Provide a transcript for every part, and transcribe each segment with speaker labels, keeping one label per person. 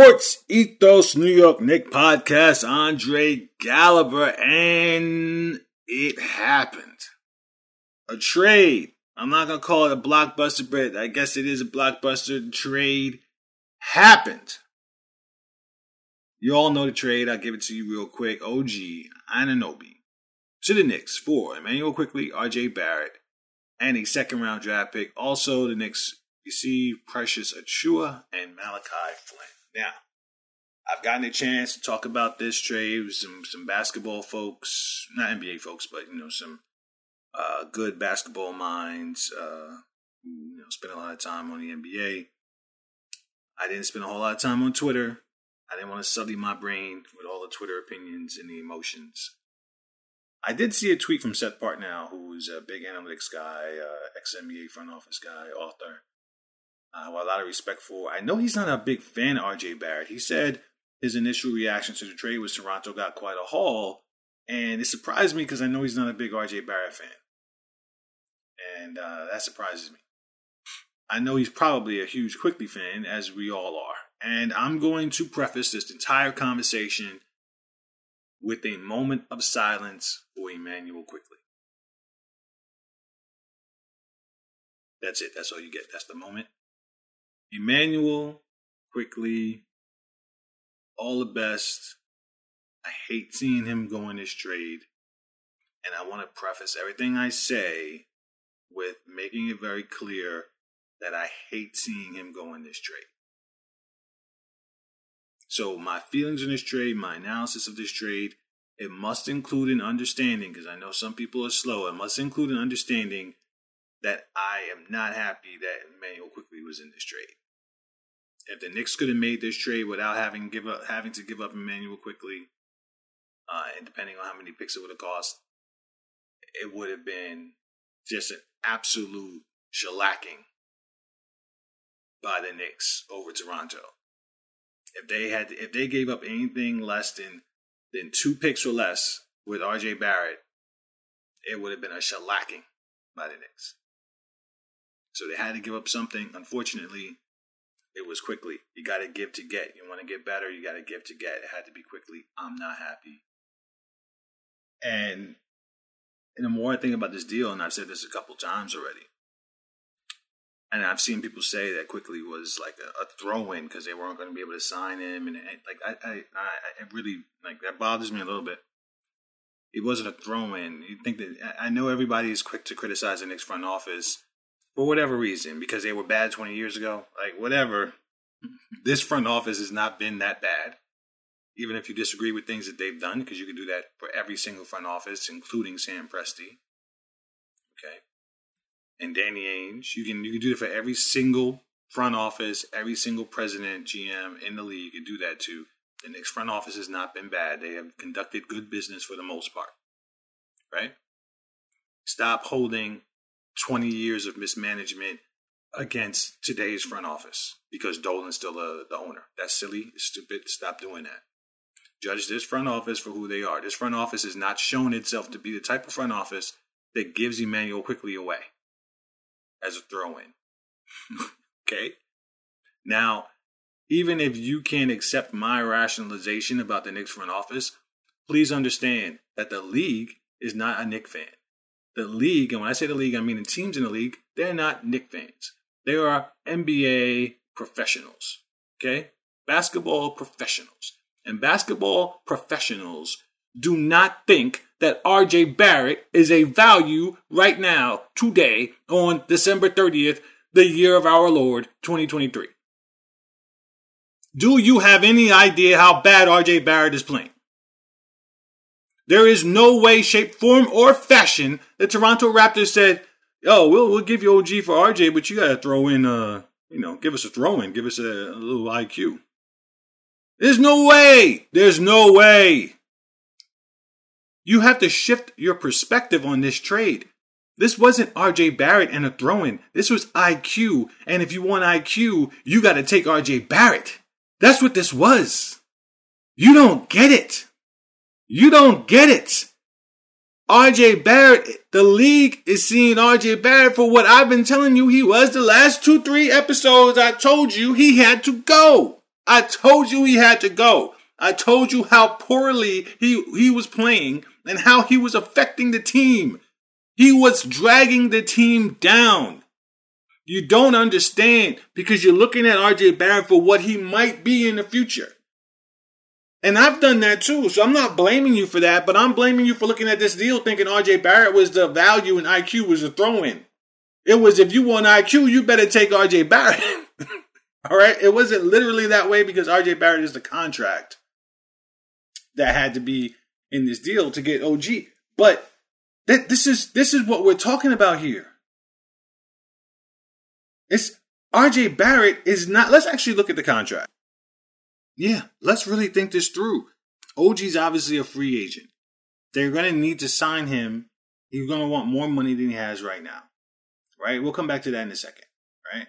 Speaker 1: Sports Ethos New York Knick podcast, Andre Gallagher, and it happened. A trade. I'm not going to call it a blockbuster, but I guess it is a blockbuster trade. Happened. You all know the trade. I'll give it to you real quick. OG Anunoby to the Knicks for Immanuel Quickley, RJ Barrett, and a second round draft pick. Also, the Knicks receive Precious Achiuwa and Malachi Flynn. Now, I've gotten a chance to talk about this trade with some some basketball folks, not NBA folks, but you know some uh, good basketball minds. Uh, you know, spend a lot of time on the NBA. I didn't spend a whole lot of time on Twitter. I didn't want to sully my brain with all the Twitter opinions and the emotions. I did see a tweet from Seth Partnow, who's a big analytics guy, uh, ex NBA front office guy, author uh, well, a lot of respect for. I know he's not a big fan of RJ Barrett. He said his initial reaction to the trade was Toronto got quite a haul, and it surprised me because I know he's not a big RJ Barrett fan, and uh, that surprises me. I know he's probably a huge Quickley fan, as we all are, and I'm going to preface this entire conversation with a moment of silence for Immanuel Quickley. That's it. That's all you get. That's the moment. Immanuel, Quickley, all the best. I hate seeing him go in this trade. And I want to preface everything I say with making it very clear that I hate seeing him go in this trade. So, my feelings in this trade, my analysis of this trade, it must include an understanding, because I know some people are slow, it must include an understanding that I am not happy that Immanuel Quickley was in this trade. If the Knicks could have made this trade without having give up having to give up Immanuel Quickley, uh, and depending on how many picks it would have cost, it would have been just an absolute shellacking by the Knicks over Toronto. If they had if they gave up anything less than than two picks or less with RJ Barrett, it would have been a shellacking by the Knicks. So they had to give up something. Unfortunately, it was Quickley. You got to give to get. You want to get better, you got to give to get. It had to be Quickley. I'm not happy. And and the more I think about this deal, and I've said this a couple times already, and I've seen people say that Quickley was like a, a throw-in because they weren't going to be able to sign him, and, and like I, I, I, really like that bothers me a little bit. It wasn't a throw-in. You think that I know everybody is quick to criticize the Knicks front office for whatever reason, because they were bad 20 years ago, like whatever, this front office has not been that bad. Even if you disagree with things that they've done, because you can do that for every single front office, including Sam Presti. Okay. And Danny Ainge. You can you can do it for every single front office, every single president, GM in the league. You can do that too. The Knicks front office has not been bad. They have conducted good business for the most part. Right? Stop holding 20 years of mismanagement against today's front office because Dolan's still the, the owner. That's silly, stupid. Stop doing that. Judge this front office for who they are. This front office has not shown itself to be the type of front office that gives Immanuel Quickley away as a throw in. okay? Now, even if you can't accept my rationalization about the Knicks front office, please understand that the league is not a Knick fan the league, and when I say the league, I mean the teams in the league, they're not Knick fans. They are NBA professionals. Okay? Basketball professionals. And basketball professionals do not think that RJ Barrett is a value right now, today, on December 30th, the year of our Lord, 2023. Do you have any idea how bad RJ Barrett is playing? There is no way, shape, form, or fashion the Toronto Raptors said, "Yo, we'll we'll give you OG for RJ, but you gotta throw in, uh, you know, give us a throw in, give us a, a little IQ." There's no way. There's no way. You have to shift your perspective on this trade. This wasn't RJ Barrett and a throw in. This was IQ. And if you want IQ, you got to take RJ Barrett. That's what this was. You don't get it. You don't get it. RJ Barrett, the league is seeing RJ Barrett for what I've been telling you he was the last two, three episodes. I told you he had to go. I told you he had to go. I told you how poorly he, he was playing and how he was affecting the team. He was dragging the team down. You don't understand because you're looking at RJ Barrett for what he might be in the future. And I've done that too. So I'm not blaming you for that, but I'm blaming you for looking at this deal thinking RJ Barrett was the value and IQ was a throw in. It was if you want IQ, you better take RJ Barrett. All right. It wasn't literally that way because RJ Barrett is the contract that had to be in this deal to get OG. But th- this is this is what we're talking about here. It's RJ Barrett is not. Let's actually look at the contract. Yeah, let's really think this through. OG's obviously a free agent. They're going to need to sign him. He's going to want more money than he has right now. Right? We'll come back to that in a second. Right?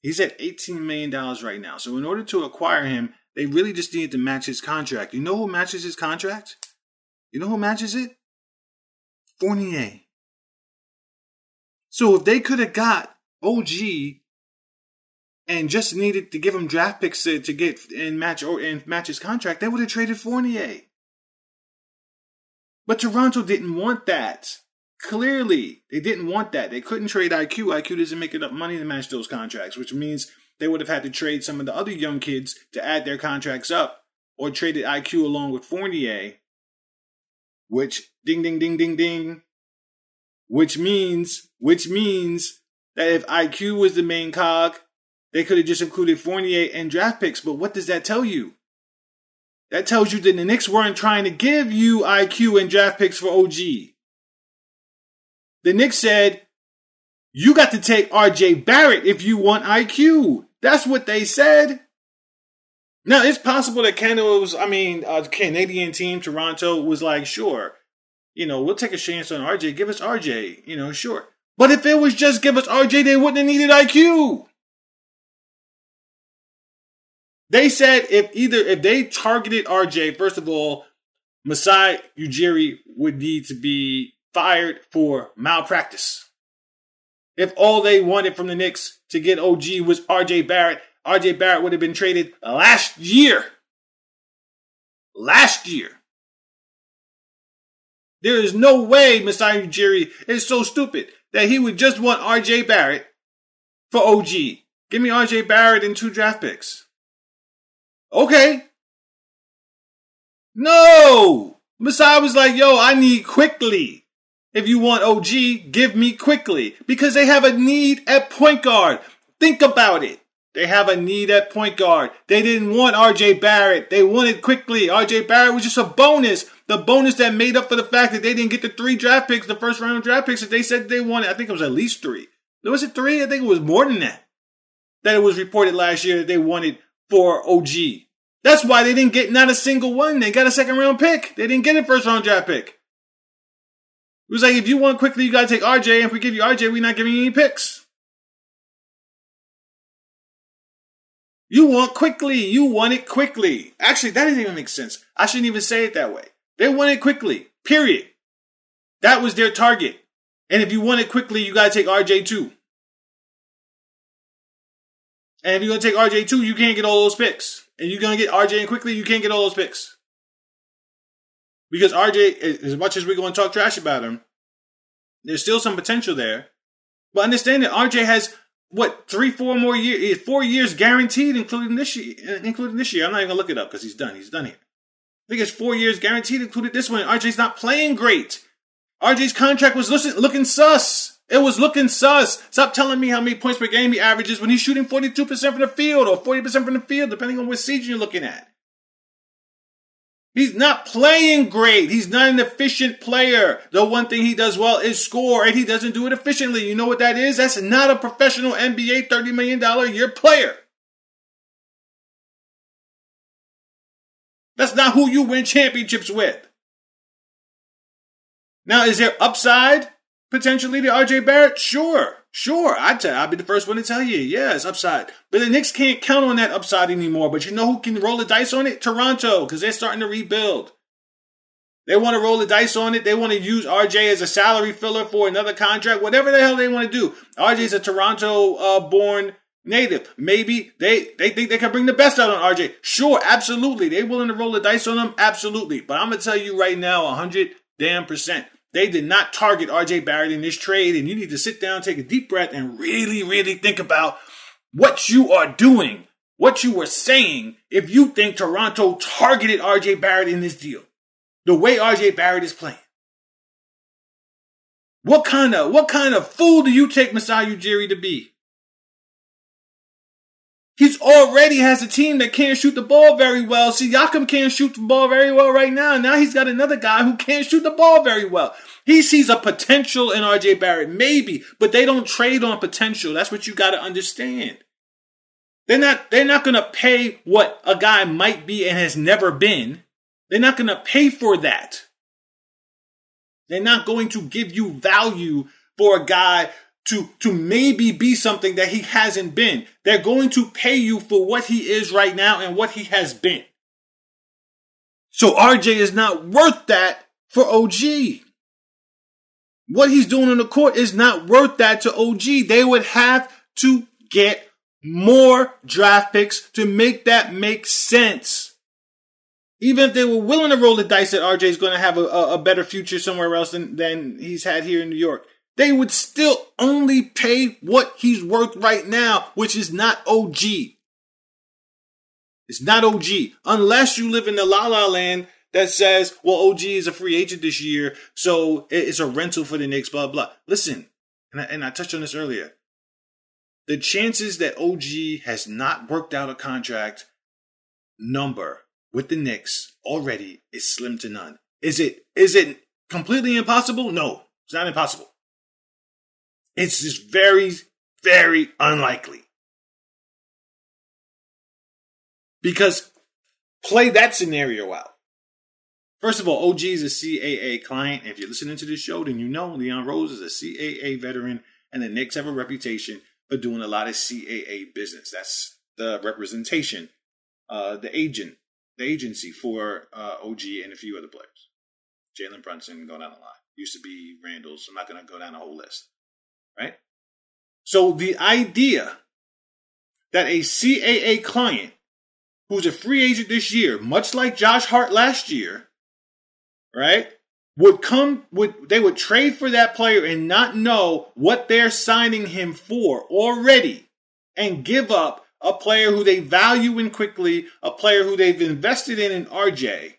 Speaker 1: He's at $18 million right now. So, in order to acquire him, they really just needed to match his contract. You know who matches his contract? You know who matches it? Fournier. So, if they could have got OG and just needed to give him draft picks to, to get and match or and match his contract, they would have traded Fournier. But Toronto didn't want that. Clearly, they didn't want that. They couldn't trade IQ. IQ doesn't make enough money to match those contracts, which means they would have had to trade some of the other young kids to add their contracts up, or traded IQ along with Fournier, which ding ding ding ding ding, which means which means that if IQ was the main cog, they could have just included Fournier and draft picks. But what does that tell you? That tells you that the Knicks weren't trying to give you IQ and draft picks for OG. The Knicks said, you got to take RJ Barrett if you want IQ. That's what they said. Now, it's possible that Canada was, I mean, a Canadian team, Toronto, was like, sure, you know, we'll take a chance on RJ. Give us RJ, you know, sure. But if it was just give us RJ, they wouldn't have needed IQ. They said if either if they targeted RJ, first of all, Masai Ujiri would need to be fired for malpractice. If all they wanted from the Knicks to get OG was RJ Barrett, RJ Barrett would have been traded last year. Last year. There is no way Masai Ujiri is so stupid that he would just want RJ Barrett for OG. Give me RJ Barrett and two draft picks. Okay. No! Masai was like, yo, I need Quickley. If you want OG, give me Quickley. Because they have a need at point guard. Think about it. They have a need at point guard. They didn't want RJ Barrett. They wanted Quickley. RJ Barrett was just a bonus. The bonus that made up for the fact that they didn't get the three draft picks, the first round draft picks that they said they wanted. I think it was at least three. Was it three? I think it was more than that. That it was reported last year that they wanted for OG. That's why they didn't get not a single one. They got a second round pick. They didn't get a first round draft pick. It was like, if you want Quickley, you got to take RJ. And if we give you RJ, we're not giving you any picks. You want Quickley. You want it quickly. Actually, that doesn't even make sense. I shouldn't even say it that way. They want it quickly. Period. That was their target. And if you want it quickly, you got to take RJ too. And if you're going to take RJ too, you can't get all those picks. And you're going to get RJ and Quickley, you can't get all those picks. Because RJ, as much as we're going to talk trash about him, there's still some potential there. But understand that RJ has what three, four more years, eh, four years guaranteed, including this year. Eh, including this year, I'm not even gonna look it up because he's done. He's done here. I think it's four years guaranteed, including this one. RJ's not playing great. RJ's contract was looking sus. It was looking sus. Stop telling me how many points per game he averages when he's shooting 42% from the field or 40% from the field, depending on what season you're looking at. He's not playing great. He's not an efficient player. The one thing he does well is score, and he doesn't do it efficiently. You know what that is? That's not a professional NBA $30 million a year player. That's not who you win championships with. Now, is there upside potentially to RJ Barrett? Sure. Sure, I'd tell, I'd be the first one to tell you, it's upside. But the Knicks can't count on that upside anymore. But you know who can roll the dice on it? Toronto, because they're starting to rebuild. They want to roll the dice on it. They want to use RJ as a salary filler for another contract, whatever the hell they want to do. RJ's a Toronto uh, born native. Maybe they, they think they can bring the best out on RJ. Sure, absolutely. They willing to roll the dice on him? Absolutely. But I'm gonna tell you right now, 100 damn percent. They did not target RJ Barrett in this trade, and you need to sit down, take a deep breath, and really, really think about what you are doing, what you were saying, if you think Toronto targeted RJ Barrett in this deal, the way RJ Barrett is playing. What kind of what kind of fool do you take Masai Ujiri to be? He's already has a team that can't shoot the ball very well. See, Siakam can't shoot the ball very well right now. Now he's got another guy who can't shoot the ball very well. He sees a potential in RJ Barrett, maybe, but they don't trade on potential. That's what you got to understand. They're not they're not going to pay what a guy might be and has never been. They're not going to pay for that. They're not going to give you value for a guy to, to maybe be something that he hasn't been. They're going to pay you for what he is right now and what he has been. So RJ is not worth that for OG. What he's doing on the court is not worth that to OG. They would have to get more draft picks to make that make sense. Even if they were willing to roll the dice that RJ is going to have a, a, better future somewhere else than, than he's had here in New York they would still only pay what he's worth right now, which is not OG. It's not OG. Unless you live in the la la land that says, well, OG is a free agent this year, so it's a rental for the Knicks, blah, blah. Listen, and I, and I touched on this earlier. The chances that OG has not worked out a contract number with the Knicks already is slim to none. Is it is it completely impossible? No, it's not impossible. It's just very, very unlikely. Because play that scenario out. First of all, OG is a CAA client. If you're listening to this show, then you know Leon Rose is a CAA veteran, and the Knicks have a reputation for doing a lot of CAA business. That's the representation, uh, the agent, the agency for uh, OG and a few other players. Jalen Brunson, go down the line. Used to be Randle's. I'm not going to go down the whole list right? So the idea that a CAA client who's a free agent this year, much like Josh Hart last year, right, would come would they would trade for that player and not know what they're signing him for already and give up a player who they value in Quickley, a player who they've invested in in RJ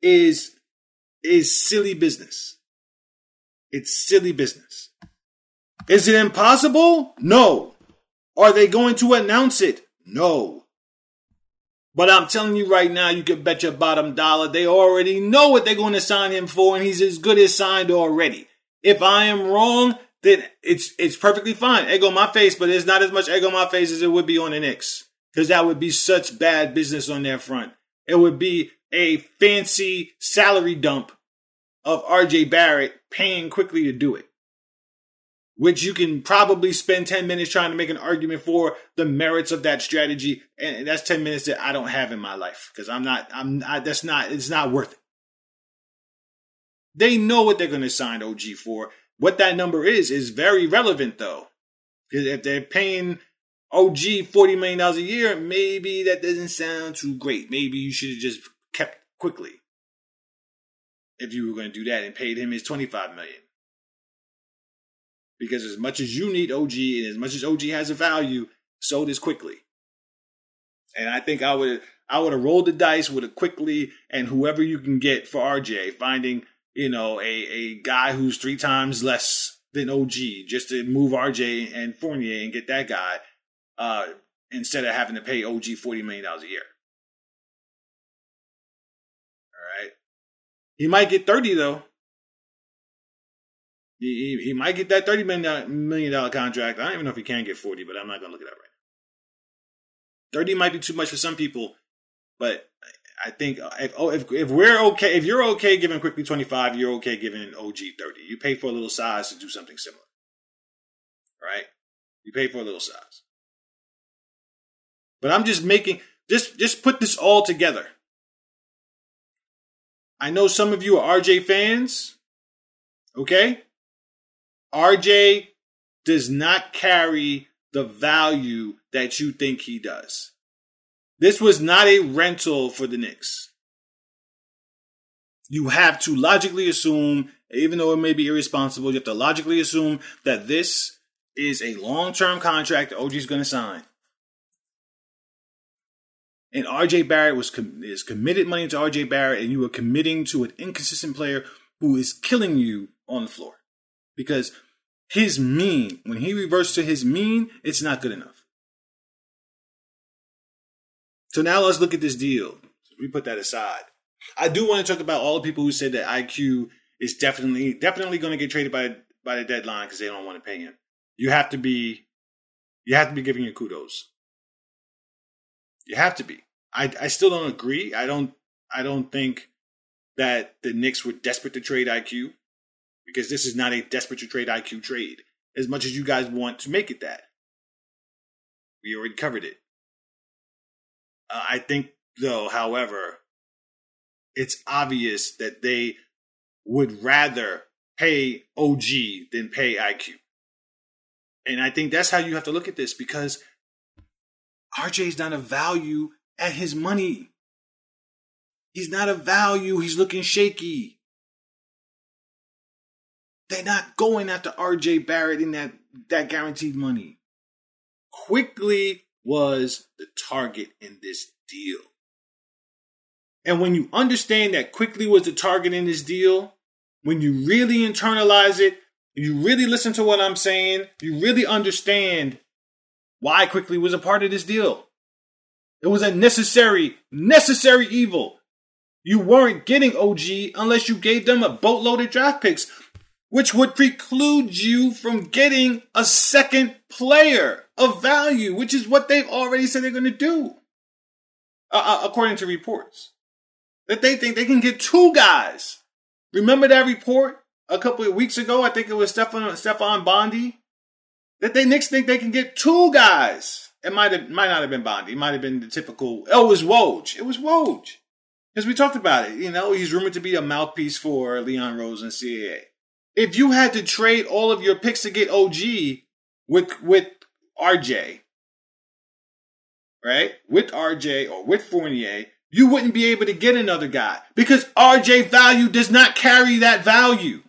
Speaker 1: is is silly business. It's silly business. Is it impossible? No. Are they going to announce it? No. But I'm telling you right now, you can bet your bottom dollar they already know what they're going to sign him for, and he's as good as signed already. If I am wrong, then it's it's perfectly fine. Egg on my face, but it's not as much egg on my face as it would be on the Knicks. Because that would be such bad business on their front. It would be a fancy salary dump of RJ Barrett paying Quickley to do it which you can probably spend 10 minutes trying to make an argument for the merits of that strategy. And that's 10 minutes that I don't have in my life because I'm not, I'm not, that's not, it's not worth it. They know what they're going to sign OG for. What that number is, is very relevant though. Because if they're paying OG $40 million a year, maybe that doesn't sound too great. Maybe you should have just kept Quickley If you were going to do that and paid him his 25 million because as much as you need OG and as much as OG has a value, so does Quickley. And I think I would I would have rolled the dice with a Quickley and whoever you can get for RJ, finding you know a a guy who's three times less than OG just to move RJ and Fournier and get that guy uh, instead of having to pay OG forty million dollars a year. All right, he might get thirty though. He, he, might get that $30 million contract. I don't even know if he can get 40, but I'm not to look it up right now. 30 might be too much for some people, but I think uh, if, oh, if, if we're okay, if you're okay giving quickly 25, you're okay giving OG 30. You pay for a little size to do something similar. Right? You pay for a little size. But I'm just making, just, just put this all together. I know some of you are RJ fans. Okay? RJ does not carry the value that you think he does. This was not a rental for the Knicks. You have to logically assume, even though it may be irresponsible, you have to logically assume that this is a long term contract that OG is going to sign. And RJ Barrett was com- is committed money to RJ Barrett, and you are committing to an inconsistent player who is killing you on the floor because his mean, when he reverts to his mean, it's not good enough. So now let's look at this deal. We put that aside. I do want to talk about all the people who said that IQ is definitely definitely going to get traded by by the deadline because they don't want to pay him. You have to be you have to be giving your kudos. You have to be. I I still don't agree. I don't I don't think that the Knicks were desperate to trade IQ because this is not a desperate to trade IQ trade as much as you guys want to make it that. We already covered it. Uh, I think, though, however, it's obvious that they would rather pay OG than pay IQ. And I think that's how you have to look at this because RJ is not a value at his money. He's not a value. He's looking shaky. They're not going after RJ Barrett in that, that guaranteed money. Quickley was the target in this deal. And when you understand that Quickley was the target in this deal, when you really internalize it, you really listen to what I'm saying, you really understand why Quickley was a part of this deal. It was a necessary, necessary evil. You weren't getting OG unless you gave them a boatload of draft picks which would preclude you from getting a second player of value, which is what they've already said they're going to do, uh, uh, according to reports. That they think they can get two guys. Remember that report a couple of weeks ago? I think it was Stefan Stefan Bondy. That they Knicks think they can get two guys. It might have might not have been Bondy. It might have been the typical. Oh, it was Woj. It was Woj. Because we talked about it. You know, he's rumored to be a mouthpiece for Leon Rose and CAA if you had to trade all of your picks to get OG with with RJ, right? With RJ or with Fournier, you wouldn't be able to get another guy because RJ value does not carry that value.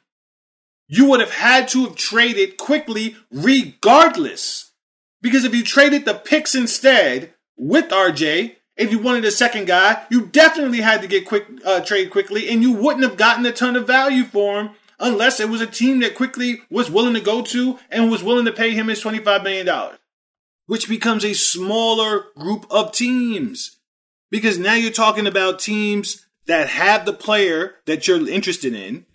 Speaker 1: You would have had to have traded Quickley regardless. Because if you traded the picks instead with RJ, if you wanted a second guy, you definitely had to get quick uh, trade Quickley, and you wouldn't have gotten a ton of value for him unless it was a team that Quickley was willing to go to and was willing to pay him his $25 million, which becomes a smaller group of teams. Because now you're talking about teams that have the player that you're interested in,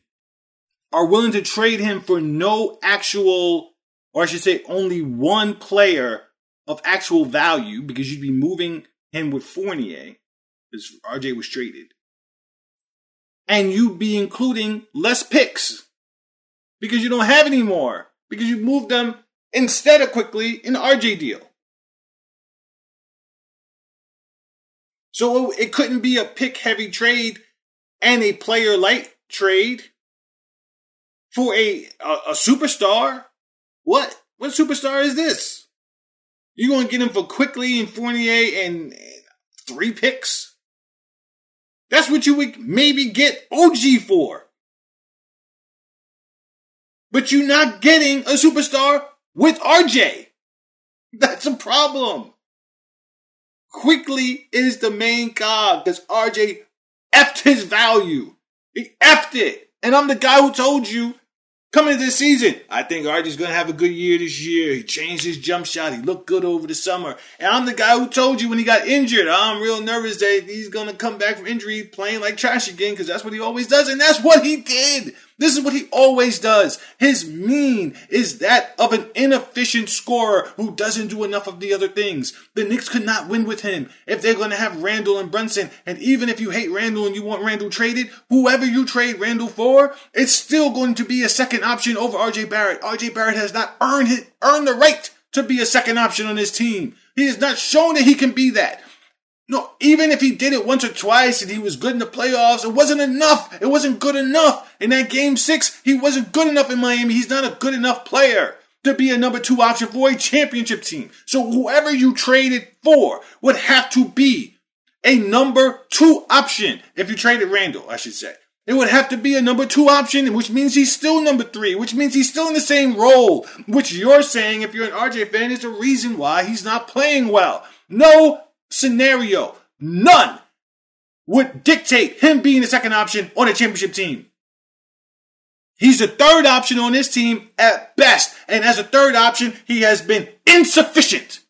Speaker 1: are willing to trade him for no actual, or I should say, only one player of actual value, because you'd be moving him with Fournier, because RJ was traded and you be including less picks because you don't have any more because you moved them instead of Quickley in RJ deal. So it couldn't be a pick heavy trade and a player light trade for a, a, a superstar. What? What superstar is this? You're gonna get him for Quickley and Fournier and three picks? That's what you would maybe get OG for. But you're not getting a superstar with RJ. That's a problem. Quickley is the main cog because RJ effed his value. He effed it. And I'm the guy who told you Coming into the season, I think RJ's going to have a good year this year. He changed his jump shot. He looked good over the summer. And I'm the guy who told you when he got injured, I'm real nervous that he's going to come back from injury playing like trash again because that's what he always does. And that's what he did. This is what he always does. His mean is that of an inefficient scorer who doesn't do enough of the other things. The Knicks could not win with him if they're going to have Randle and Brunson. And even if you hate Randle and you want Randle traded, whoever you trade Randle for, it's still going to be a second option over RJ Barrett. RJ Barrett has not earned it, earned the right to be a second option on his team. He has not shown that he can be that. No, even if he did it once or twice and he was good in the playoffs, it wasn't enough. It wasn't good enough. In that game six, he wasn't good enough in Miami. He's not a good enough player. to be a number two option for a championship team. So whoever you traded for would have to be a number two option. If you traded Randle, I should say. It would have to be a number two option, which means he's still number three, which means he's still in the same role, which you're saying, if you're an RJ fan, is the reason why he's not playing well. No scenario, none, would dictate him being the second option on a championship team. He's the third option on this team at best. And as a third option, he has been insufficient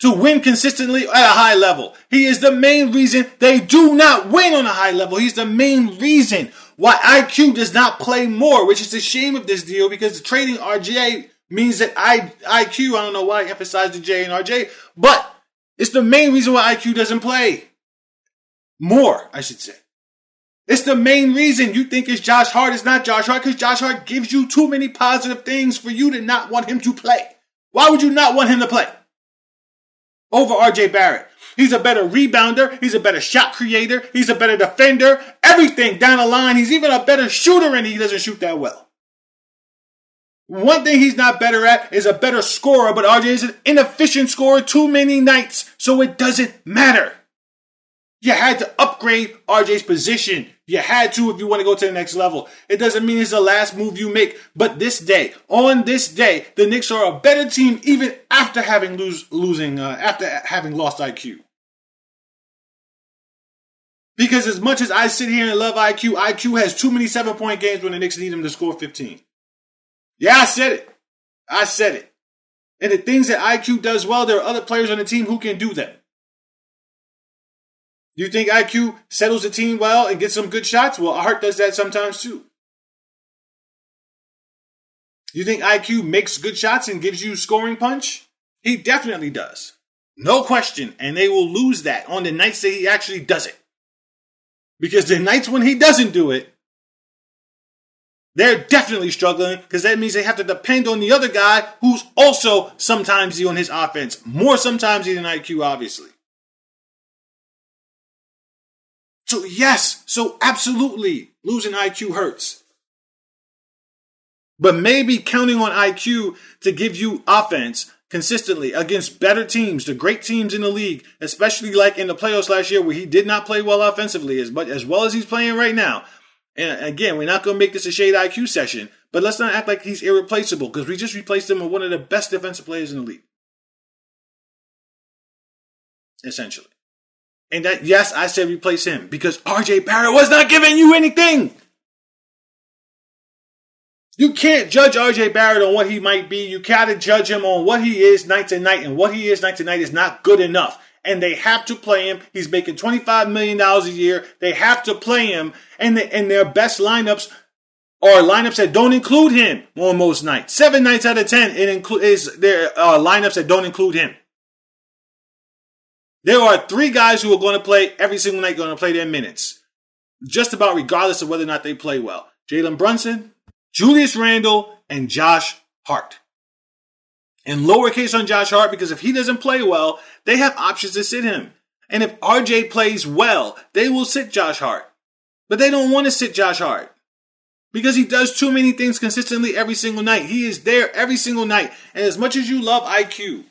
Speaker 1: to win consistently at a high level. He is the main reason they do not win on a high level. He's the main reason why IQ does not play more, which is a shame of this deal because trading RJ means that I, IQ, I don't know why I emphasize the J and RJ, but it's the main reason why IQ doesn't play more, I should say. It's the main reason you think it's Josh Hart. It's not Josh Hart because Josh Hart gives you too many positive things for you to not want him to play. Why would you not want him to play? over RJ Barrett. He's a better rebounder. He's a better shot creator. He's a better defender. Everything down the line. He's even a better shooter and he doesn't shoot that well. One thing he's not better at is a better scorer, but RJ is an inefficient scorer too many nights, so it doesn't matter. You had to upgrade RJ's position. You had to if you want to go to the next level. It doesn't mean it's the last move you make, but this day, on this day, the Knicks are a better team even after having lose losing uh, after having lost IQ. Because as much as I sit here and love IQ, IQ has too many seven point games when the Knicks need him to score 15. Yeah, I said it. I said it. And the things that IQ does well, there are other players on the team who can do. Do you think IQ settles the team well and gets some good shots? Well, Hart does that sometimes too. You think IQ makes good shots and gives you scoring punch? He definitely does. No question. And they will lose that on the nights that he actually does it. Because the nights when he doesn't do it, they're definitely struggling because that means they have to depend on the other guy who's also sometimes on his offense. More sometimes than IQ, obviously. So, yes, so absolutely, losing IQ hurts. But maybe counting on IQ to give you offense consistently against better teams, the great teams in the league, especially like in the playoffs last year where he did not play well offensively as much as well as he's playing right now. And again, we're not going to make this a shade IQ session, but let's not act like he's irreplaceable because we just replaced him with one of the best defensive players in the league. Essentially. And that, yes, I said replace him because RJ Barrett was not giving you anything. You can't judge RJ Barrett on what he might be. You gotta judge him on what he is night to night, and what he is night to night is not good enough. And they have to play him. He's making $25 million a year. They have to play him. And, and their best lineups are lineups that don't include him on most nights. Seven nights out of ten, it includes is their uh, lineups that don't include him. There are three guys who are going to play every single night, going to play their minutes, just about regardless of whether or not they play well. Jalen Brunson, Julius Randle, and Josh Hart. And lowercase on Josh Hart because if he doesn't play well, they have options to sit him. And if RJ plays well, they will sit Josh Hart. But they don't want to sit Josh Hart because he does too many things consistently every single night. He is there every single night. And as much as you love IQ,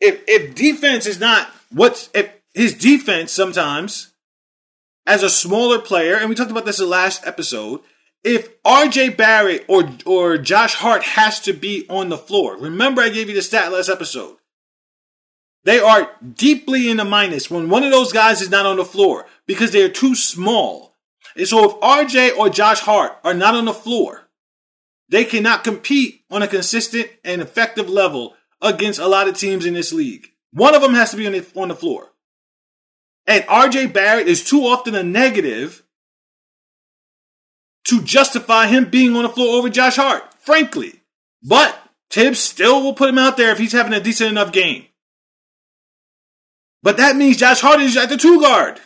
Speaker 1: if if defense is not what's if his defense sometimes as a smaller player, and we talked about this in the last episode, if RJ Barrett or or Josh Hart has to be on the floor, remember I gave you the stat last episode. They are deeply in the minus when one of those guys is not on the floor because they are too small. And so if RJ or Josh Hart are not on the floor, they cannot compete on a consistent and effective level against a lot of teams in this league. One of them has to be on the, on the floor. And RJ Barrett is too often a negative to justify him being on the floor over Josh Hart, frankly. But Thibs still will put him out there if he's having a decent enough game. But that means Josh Hart is at the two guard.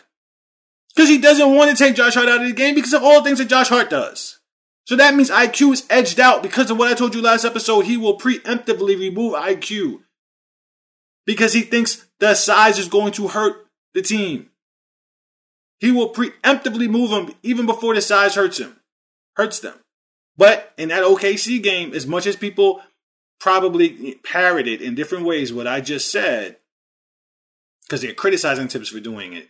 Speaker 1: Because he doesn't want to take Josh Hart out of the game because of all the things that Josh Hart does. So that means IQ is edged out because of what I told you last episode. He will preemptively remove IQ because he thinks the size is going to hurt the team. He will preemptively move him even before the size hurts him, hurts them. But in that OKC game, as much as people probably parroted in different ways what I just said, because they're criticizing Thibs for doing it.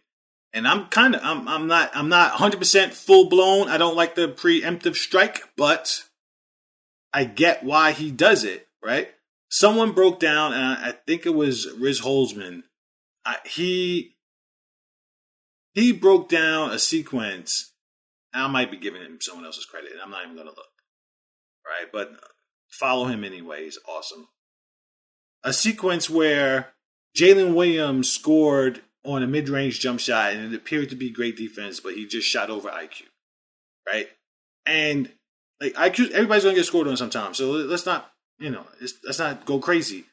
Speaker 1: And I'm kind of I'm I'm not I'm not 100% full blown. I don't like the preemptive strike, but I get why he does it, right? Someone broke down and I, I think it was Riz Holzman. I, he he broke down a sequence. I might be giving him someone else's credit, and I'm not even going to look. Right, but follow him anyway. He's awesome. A sequence where Jalen Williams scored on a mid range jump shot, and it appeared to be great defense, but he just shot over IQ. Right? And like IQ, everybody's gonna get scored on sometimes. So let's not, you know, let's not go crazy.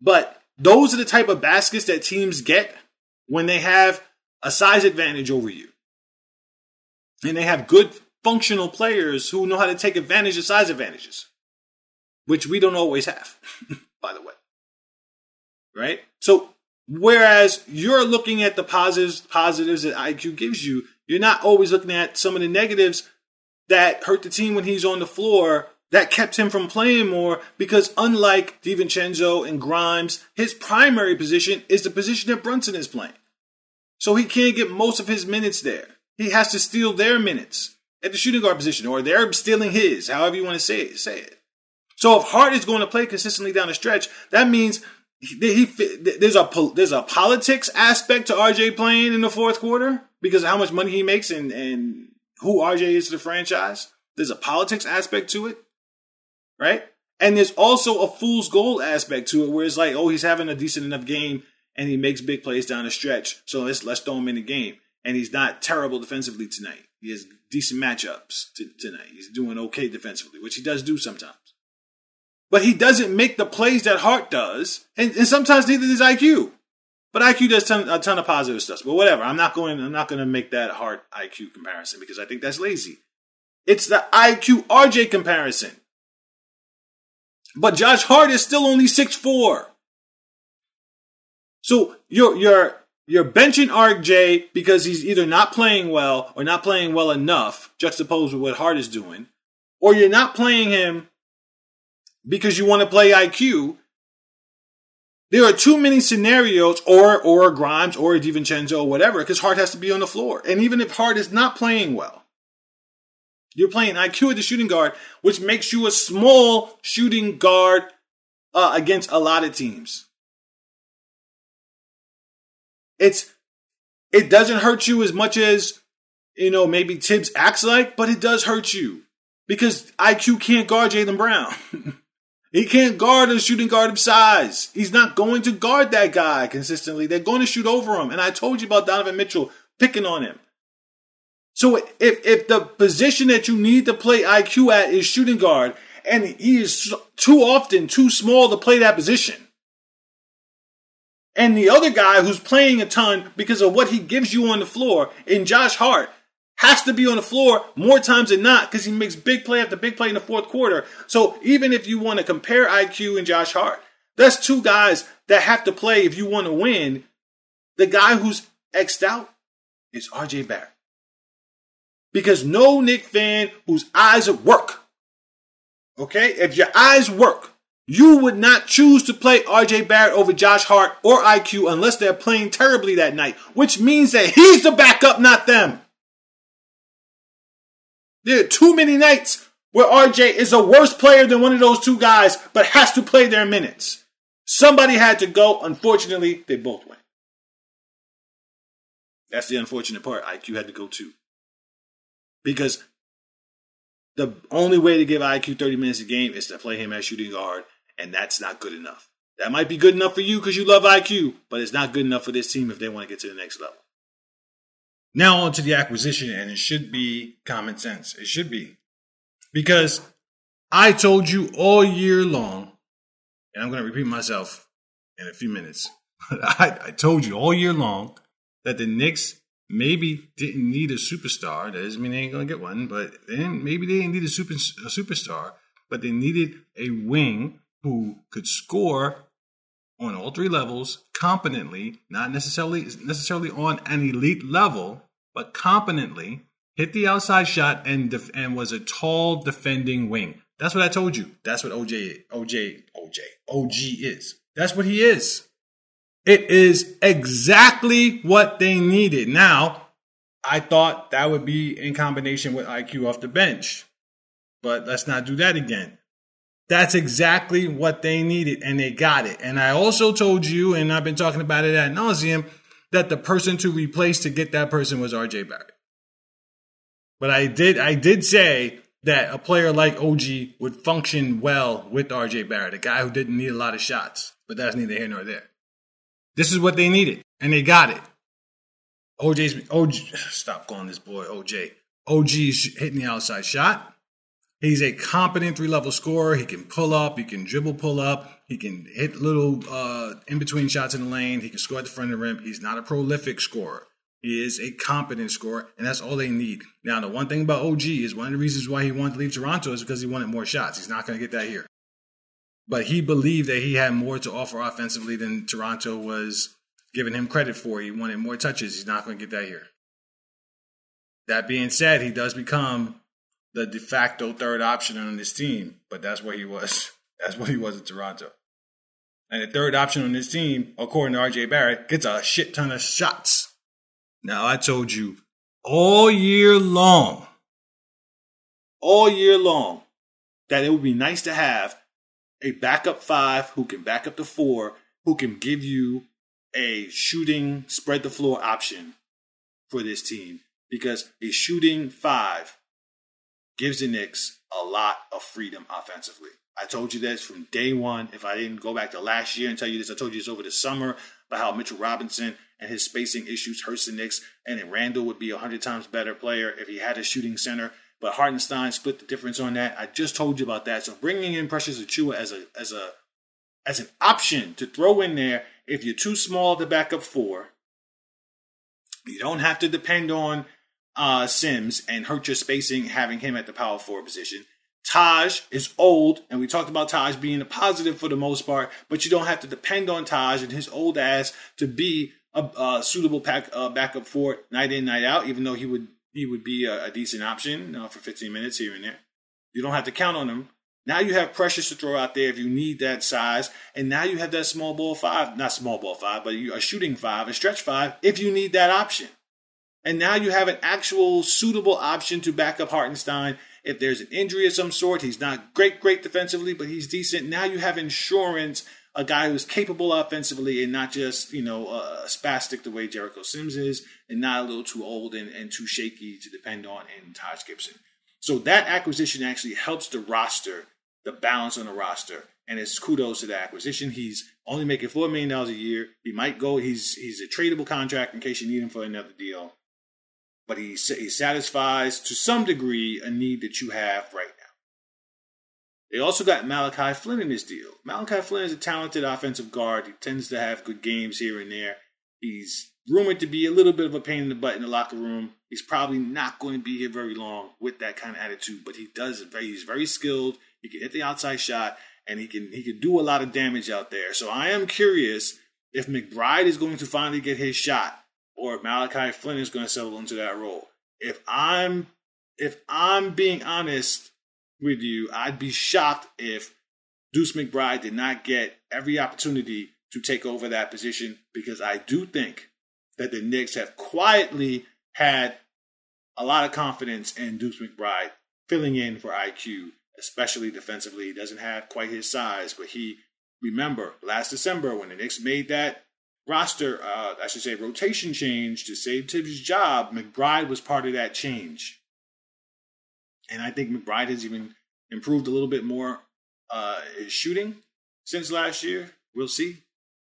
Speaker 1: But those are the type of baskets that teams get when they have a size advantage over you. And they have good functional players who know how to take advantage of size advantages, which we don't always have, by the way. Right? So Whereas you're looking at the positives, positives that IQ gives you, you're not always looking at some of the negatives that hurt the team when he's on the floor that kept him from playing more because unlike DiVincenzo and Grimes, his primary position is the position that Brunson is playing. So he can't get most of his minutes there. He has to steal their minutes at the shooting guard position, or they're stealing his, however you want to say it. Say it. So if Hart is going to play consistently down the stretch, that means he, he there's a there's a politics aspect to RJ playing in the fourth quarter because of how much money he makes and and who RJ is to the franchise. There's a politics aspect to it, right? And there's also a fool's gold aspect to it, where it's like, oh, he's having a decent enough game and he makes big plays down the stretch, so let's let's throw him in the game. And he's not terrible defensively tonight. He has decent matchups t- tonight. He's doing okay defensively, which he does do sometimes but he doesn't make the plays that Hart does, and, and sometimes neither does IQ. But IQ does ton, a ton of positive stuff. But whatever, I'm not going. I'm not going to make that Hart IQ comparison because I think that's lazy. It's the IQ RJ comparison. But Josh Hart is still only six four. So you're you're you're benching RJ because he's either not playing well or not playing well enough, juxtaposed with what Hart is doing, or you're not playing him because you want to play IQ. There are too many scenarios, or or Grimes or DiVincenzo or whatever, because Hart has to be on the floor. And even if Hart is not playing well, you're playing IQ at the shooting guard, which makes you a small shooting guard uh, against a lot of teams. It's it doesn't hurt you as much as you know maybe Thibs acts like, but it does hurt you because IQ can't guard Jaylen Brown. He can't guard a shooting guard of size. He's not going to guard that guy consistently. They're going to shoot over him. And I told you about Donovan Mitchell picking on him. So if if the position that you need to play IQ at is shooting guard, and he is too often too small to play that position, and the other guy who's playing a ton because of what he gives you on the floor in Josh Hart has to be on the floor more times than not because he makes big play after big play in the fourth quarter. So even if you want to compare IQ and Josh Hart, that's two guys that have to play if you want to win. The guy who's X'd out is RJ Barrett. Because no Knick fan whose eyes work, okay, if your eyes work, you would not choose to play RJ Barrett over Josh Hart or IQ unless they're playing terribly that night, which means that he's the backup, not them. There are too many nights where RJ is a worse player than one of those two guys, but has to play their minutes. Somebody had to go. Unfortunately, they both went. That's the unfortunate part. IQ had to go too. Because the only way to give IQ 30 minutes a game is to play him as shooting guard, and that's not good enough. That might be good enough for you because you love IQ, but it's not good enough for this team if they want to get to the next level. Now on to the acquisition, and it should be common sense. It should be. Because I told you all year long, and I'm going to repeat myself in a few minutes. I, I, told you all year long that the Knicks maybe didn't need a superstar. That doesn't mean they ain't going to get one, but then maybe they didn't need a, super, a superstar, but they needed a wing who could score on all three levels competently, not necessarily necessarily on an elite level, but competently, hit the outside shot, and def- and was a tall defending wing. That's what I told you. That's what OJ OJ OJ OG is. That's what he is. It is exactly what they needed. Now, I thought that would be in combination with IQ off the bench. But let's not do that again. That's exactly what they needed, and they got it. And I also told you, and I've been talking about it at nauseum, that the person to replace to get that person was RJ Barrett. But I did I did say that a player like OG would function well with RJ Barrett, a guy who didn't need a lot of shots. But that's neither here nor there. This is what they needed, and they got it. OJ's OG. Stop calling this boy OJ. OG's hitting the outside shot. He's a competent three level scorer. He can pull up. He can dribble pull up. He can hit little uh, in between shots in the lane. He can score at the front of the rim. He's not a prolific scorer. He is a competent scorer, and that's all they need. Now, the one thing about OG is one of the reasons why he wanted to leave Toronto is because he wanted more shots. He's not going to get that here. But he believed that he had more to offer offensively than Toronto was giving him credit for. He wanted more touches. He's not going to get that here. That being said, he does become the de facto third option on this team, but that's what he was. That's what he was in Toronto. And the third option on this team, according to RJ Barrett, gets a shit ton of shots. Now, I told you all year long, all year long, that it would be nice to have a backup five who can back up the four, who can give you a shooting, spread the floor option for this team. Because a shooting five gives the Knicks a lot of freedom offensively. I told you this from day one. If I didn't go back to last year and tell you this, I told you this over the summer about how Mitchell Robinson and his spacing issues hurts the Knicks, and then Randle would be a hundred times better player if he had a shooting center. But Hartenstein split the difference on that. I just told you about that. So bringing in Precious Achiuwa as a as a as an option to throw in there if you're too small to back up four, you don't have to depend on uh, Sims and hurt your spacing having him at the power forward position. Taj is old, and we talked about Taj being a positive for the most part, but you don't have to depend on Taj and his old ass to be a, a suitable pack, uh, backup for night in, night out. Even though he would he would be a, a decent option uh, for 15 minutes here and there. You don't have to count on him. Now you have Precious to throw out there if you need that size, and now you have that small ball five, not small ball five, but you, a shooting five, a stretch five, if you need that option. And now you have an actual suitable option to back up Hartenstein. If there's an injury of some sort, he's not great, great defensively, but he's decent. Now you have insurance, a guy who's capable offensively and not just, you know, a spastic the way Jericho Sims is, and not a little too old and, and too shaky to depend on in Taj Gibson. So that acquisition actually helps the roster, the balance on the roster. And it's kudos to the acquisition. He's only making four million dollars a year. He might go. He's he's a tradable contract in case you need him for another deal but he, he satisfies to some degree a need that you have right now. They also got Malachi Flynn in this deal. Malachi Flynn is a talented offensive guard. He tends to have good games here and there. He's rumored to be a little bit of a pain in the butt in the locker room. He's probably not going to be here very long with that kind of attitude, but he does he's very skilled. He can hit the outside shot and he can he can do a lot of damage out there. So I am curious if McBride is going to finally get his shot or Malachi Flynn is going to settle into that role. If I'm if I'm being honest with you, I'd be shocked if Deuce McBride did not get every opportunity to take over that position because I do think that the Knicks have quietly had a lot of confidence in Deuce McBride filling in for IQ, especially defensively. He doesn't have quite his size, but he remember last December when the Knicks made that roster, uh, I should say, rotation change to save Thibs' job, McBride was part of that change. And I think McBride has even improved a little bit more uh, his shooting since last year. We'll see.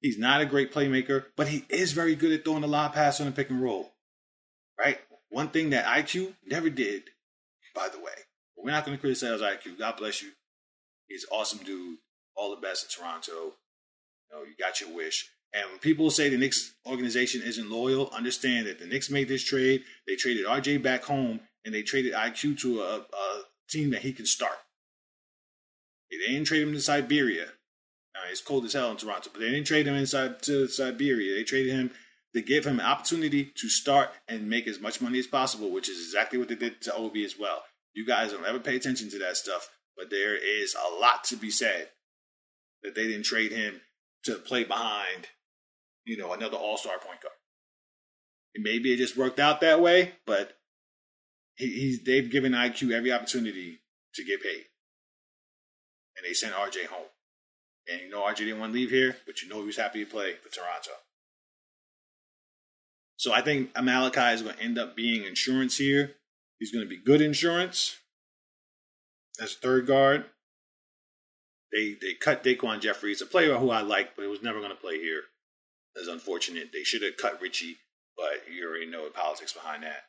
Speaker 1: He's not a great playmaker, but he is very good at throwing a lob pass on the pick and roll. Right? One thing that IQ never did, by the way. We're not going to criticize IQ. God bless you. He's awesome dude. All the best in Toronto. You know, you got your wish. And when people say the Knicks organization isn't loyal, understand that the Knicks made this trade. They traded RJ back home and they traded IQ to a, a team that he can start. They didn't trade him to Siberia. Now, it's cold as hell in Toronto, but they didn't trade him inside to Siberia. They traded him to give him an opportunity to start and make as much money as possible, which is exactly what they did to Obi as well. You guys don't ever pay attention to that stuff, but there is a lot to be said that they didn't trade him to play behind, you know, another all star point guard. maybe it just worked out that way, but he, he's they've given IQ every opportunity to get paid. And they sent RJ home. And you know RJ didn't want to leave here, but you know he was happy to play for Toronto. So I think Malachi is going to end up being insurance here. He's going to be good insurance as a third guard. They they cut Daquan Jeffries, a player who I like, but was never going to play here. That's unfortunate. They should have cut Richie, but you already know the politics behind that.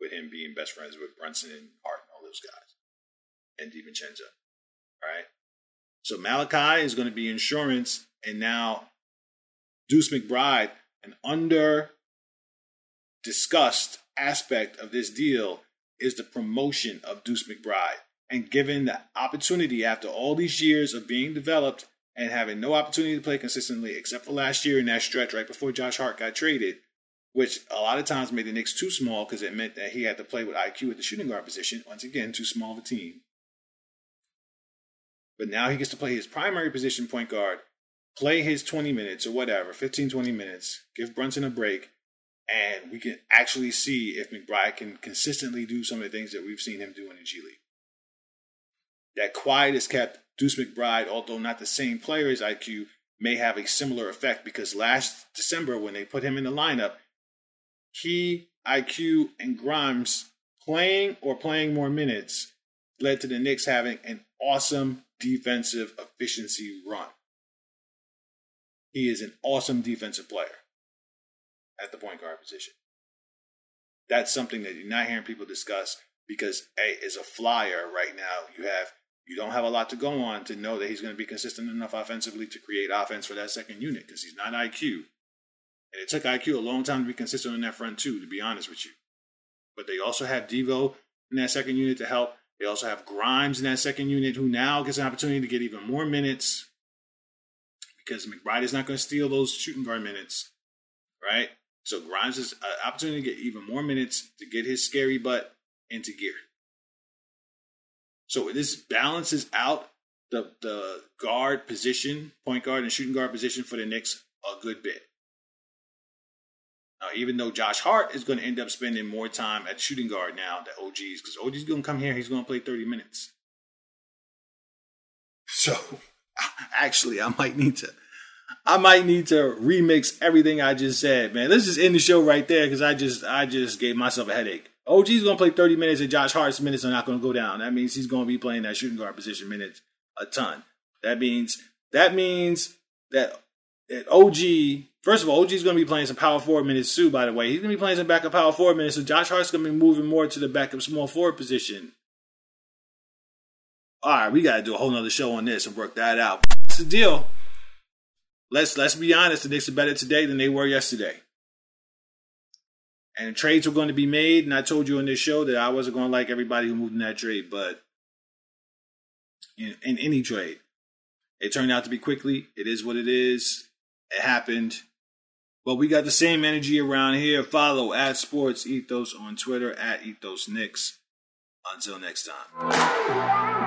Speaker 1: With him being best friends with Brunson and Hart and all those guys, and DiVincenzo. All right. So Malachi is going to be insurance, and now Deuce McBride, an under discussed aspect of this deal is the promotion of Deuce McBride. And given the opportunity after all these years of being developed and having no opportunity to play consistently, except for last year in that stretch right before Josh Hart got traded, which a lot of times made the Knicks too small because it meant that he had to play with IQ at the shooting guard position. Once again, too small of a team. But now he gets to play his primary position, point guard, play his 20 minutes or whatever, 15, 20 minutes, give Brunson a break, and we can actually see if McBride can consistently do some of the things that we've seen him do in the G League. That quiet is kept Deuce McBride, although not the same player as IQ, may have a similar effect because last December when they put him in the lineup, he, IQ, and Grimes playing or playing more minutes led to the Knicks having an awesome defensive efficiency run. He is an awesome defensive player at the point guard position. That's something that you're not hearing people discuss because A is a flyer right now. You have you don't have a lot to go on to know that he's going to be consistent enough offensively to create offense for that second unit because he's not IQ. And it took IQ a long time to be consistent on that front too, to be honest with you. But they also have Devo in that second unit to help. They also have Grimes in that second unit, who now gets an opportunity to get even more minutes because McBride is not going to steal those shooting guard minutes, right? So Grimes has an uh, opportunity to get even more minutes to get his scary butt into gear. So this balances out the the guard position, point guard and shooting guard position for the Knicks a good bit. Now, even though Josh Hart is going to end up spending more time at shooting guard now than OG's, because OG's going to come here, he's going to play 30 minutes. So, actually, I might need to I might need to remix everything I just said, man. Let's just end the show right there because I just I just gave myself a headache. OG's gonna play 30 minutes and Josh Hart's minutes are not gonna go down. That means he's gonna be playing that shooting guard position minutes a ton. That means that means that that OG First of all, OG's going to be playing some power forward minutes too. By the way, he's going to be playing some backup power forward minutes. So Josh Hart's going to be moving more to the backup small forward position. All right, we got to do a whole nother show on this and work that out. What's the deal? let's let's be honest, the Knicks are better today than they were yesterday. And trades were going to be made, and I told you on this show that I wasn't going to like everybody who moved in that trade, but in, in any trade, it turned out to be Quickley. It is what it is. It happened. But we got the same energy around here. Follow at Sports Ethos on Twitter, at Ethos Knicks. Until next time.